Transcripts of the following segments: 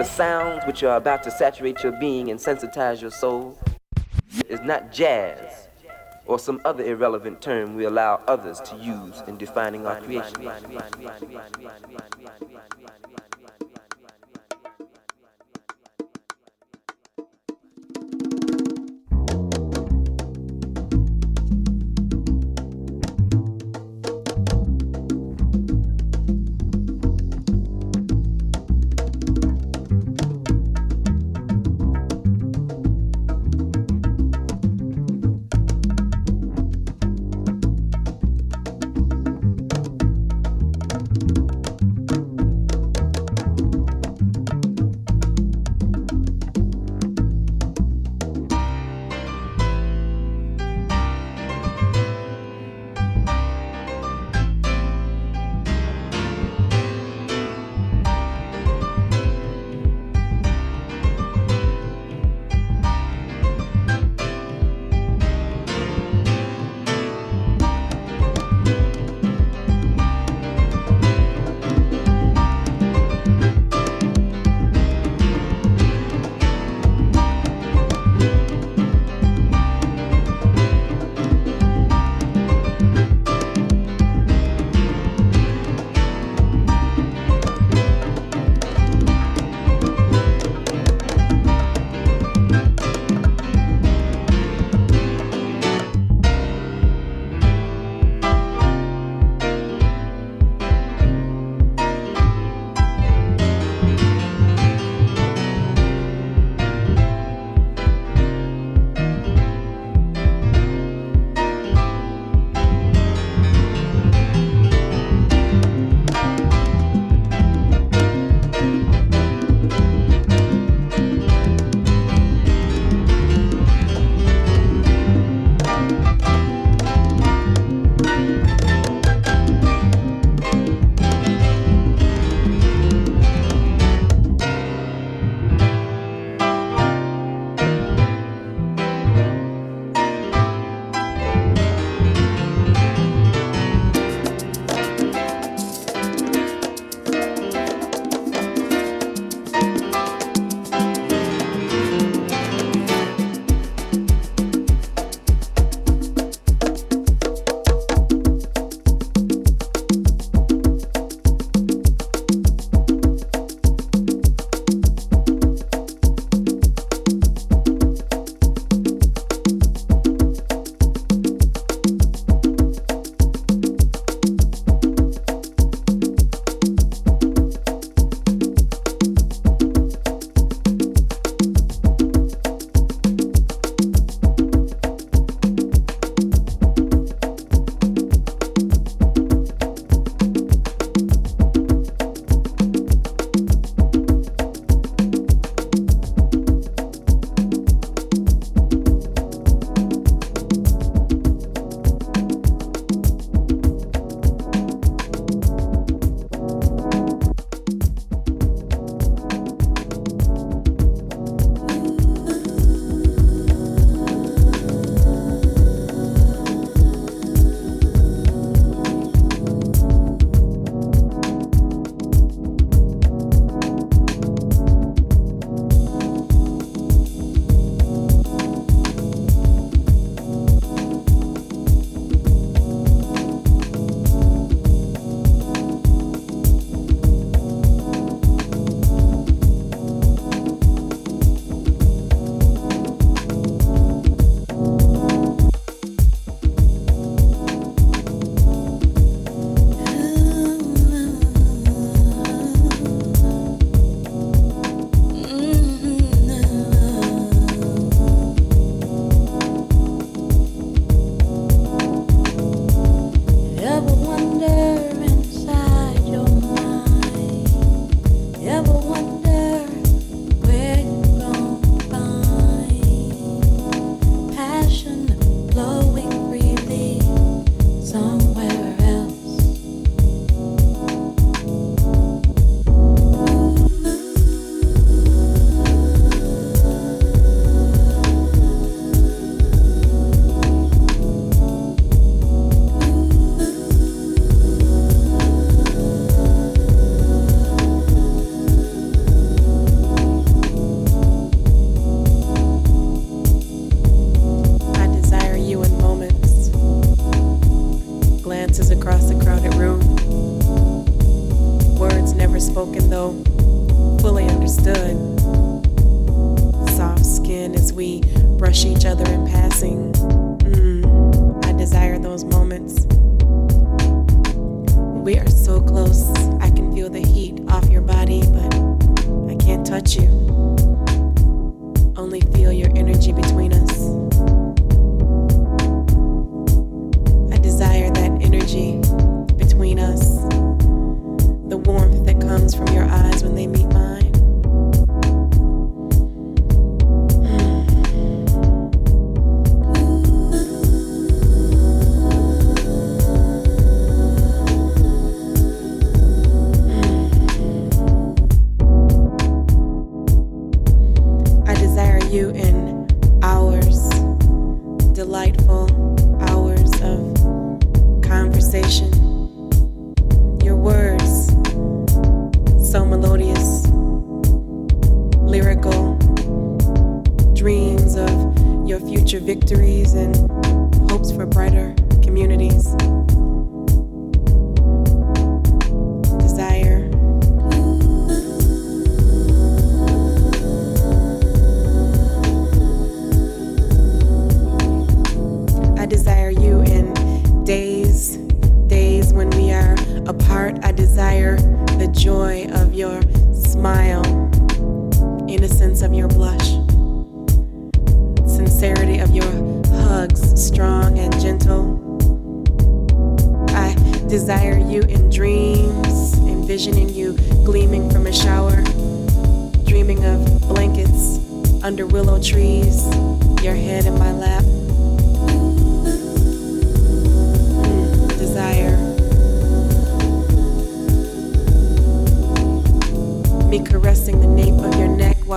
The sounds which are about to saturate your being and sensitize your soul is not jazz or some other irrelevant term we allow others to use in defining our creation.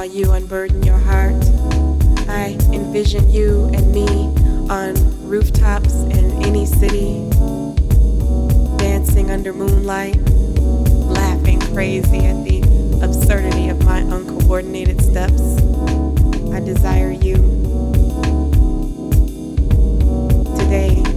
you unburden your heart. I envision you and me on rooftops in any city, dancing under moonlight, laughing crazy at the absurdity of my uncoordinated steps. I desire you today.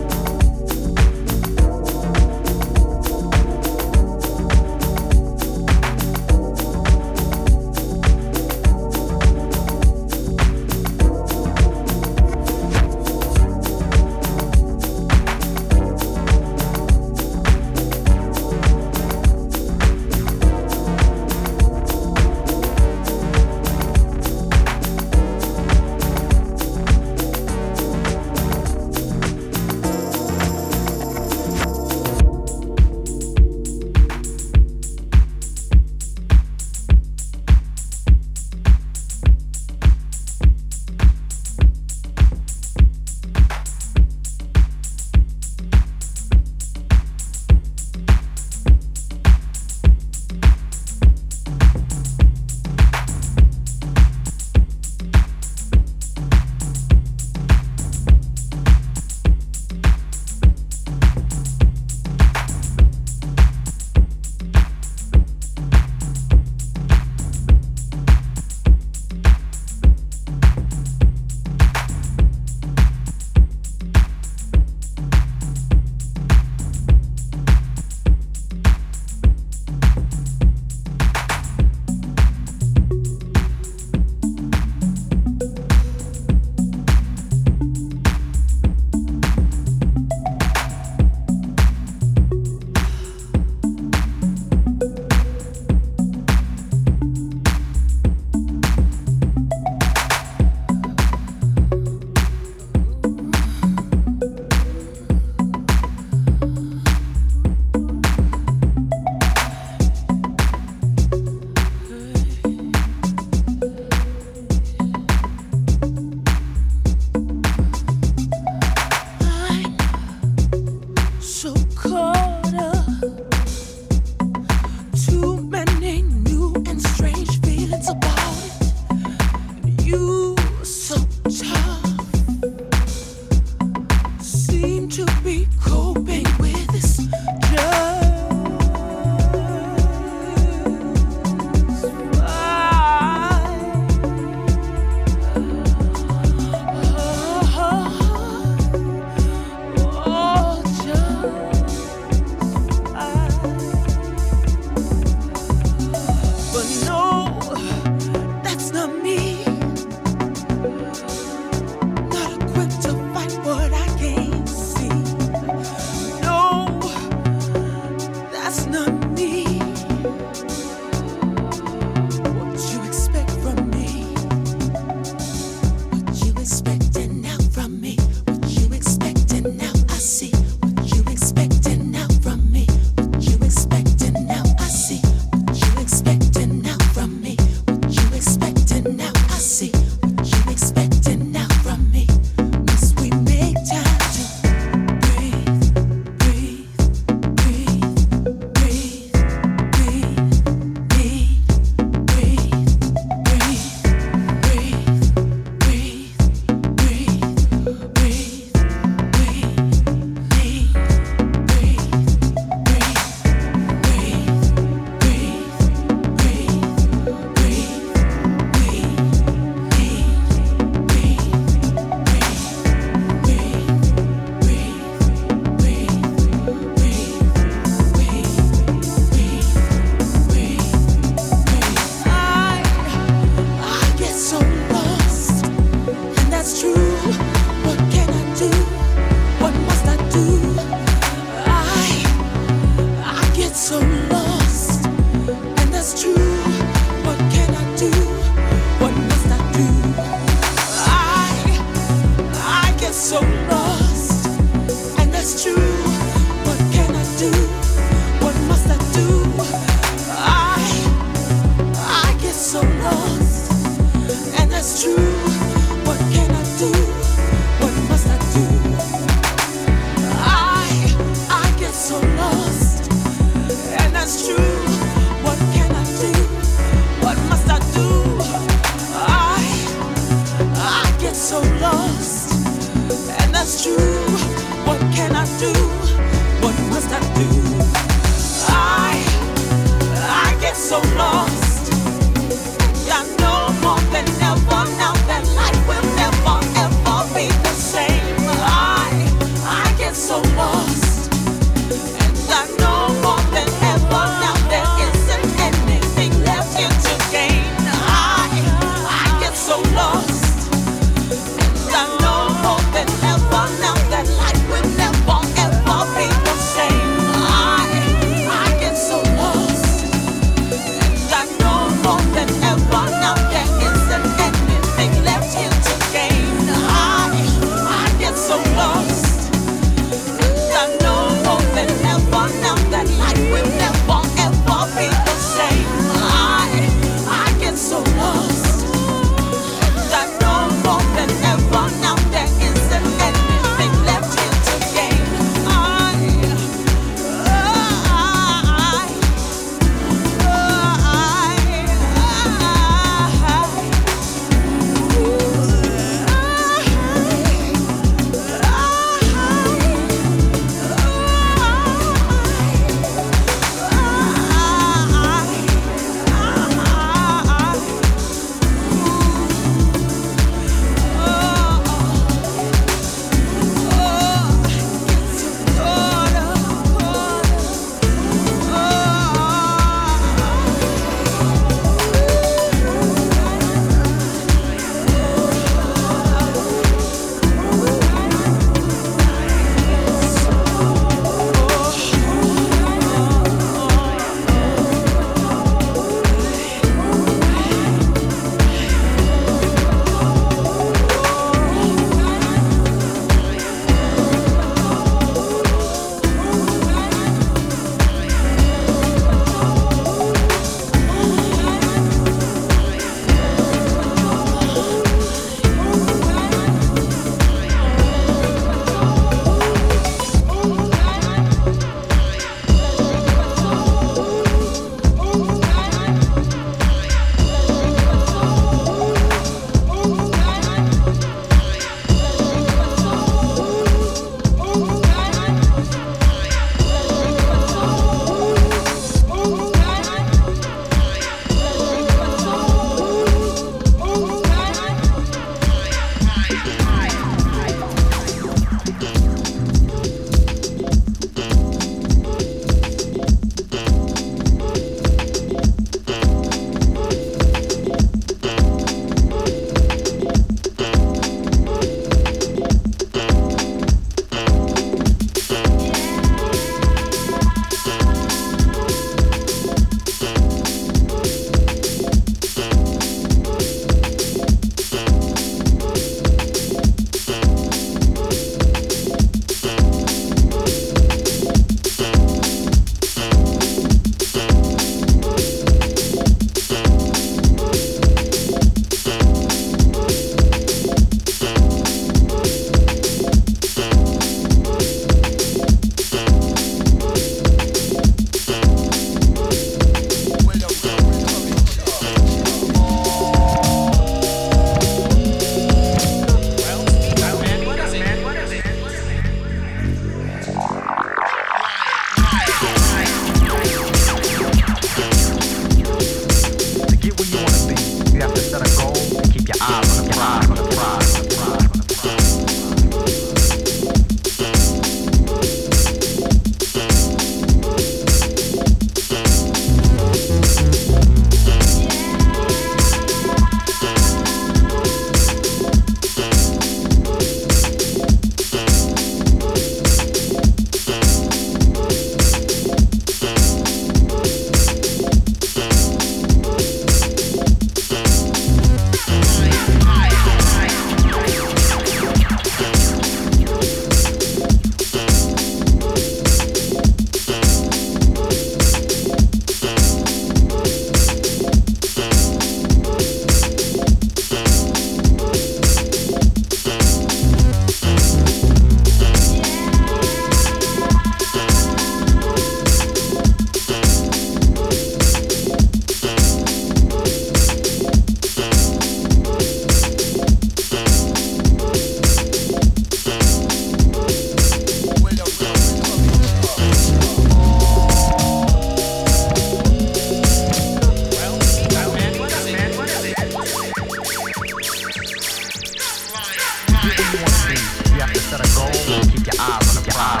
you have to set a goal. Keep your eyes on the prize.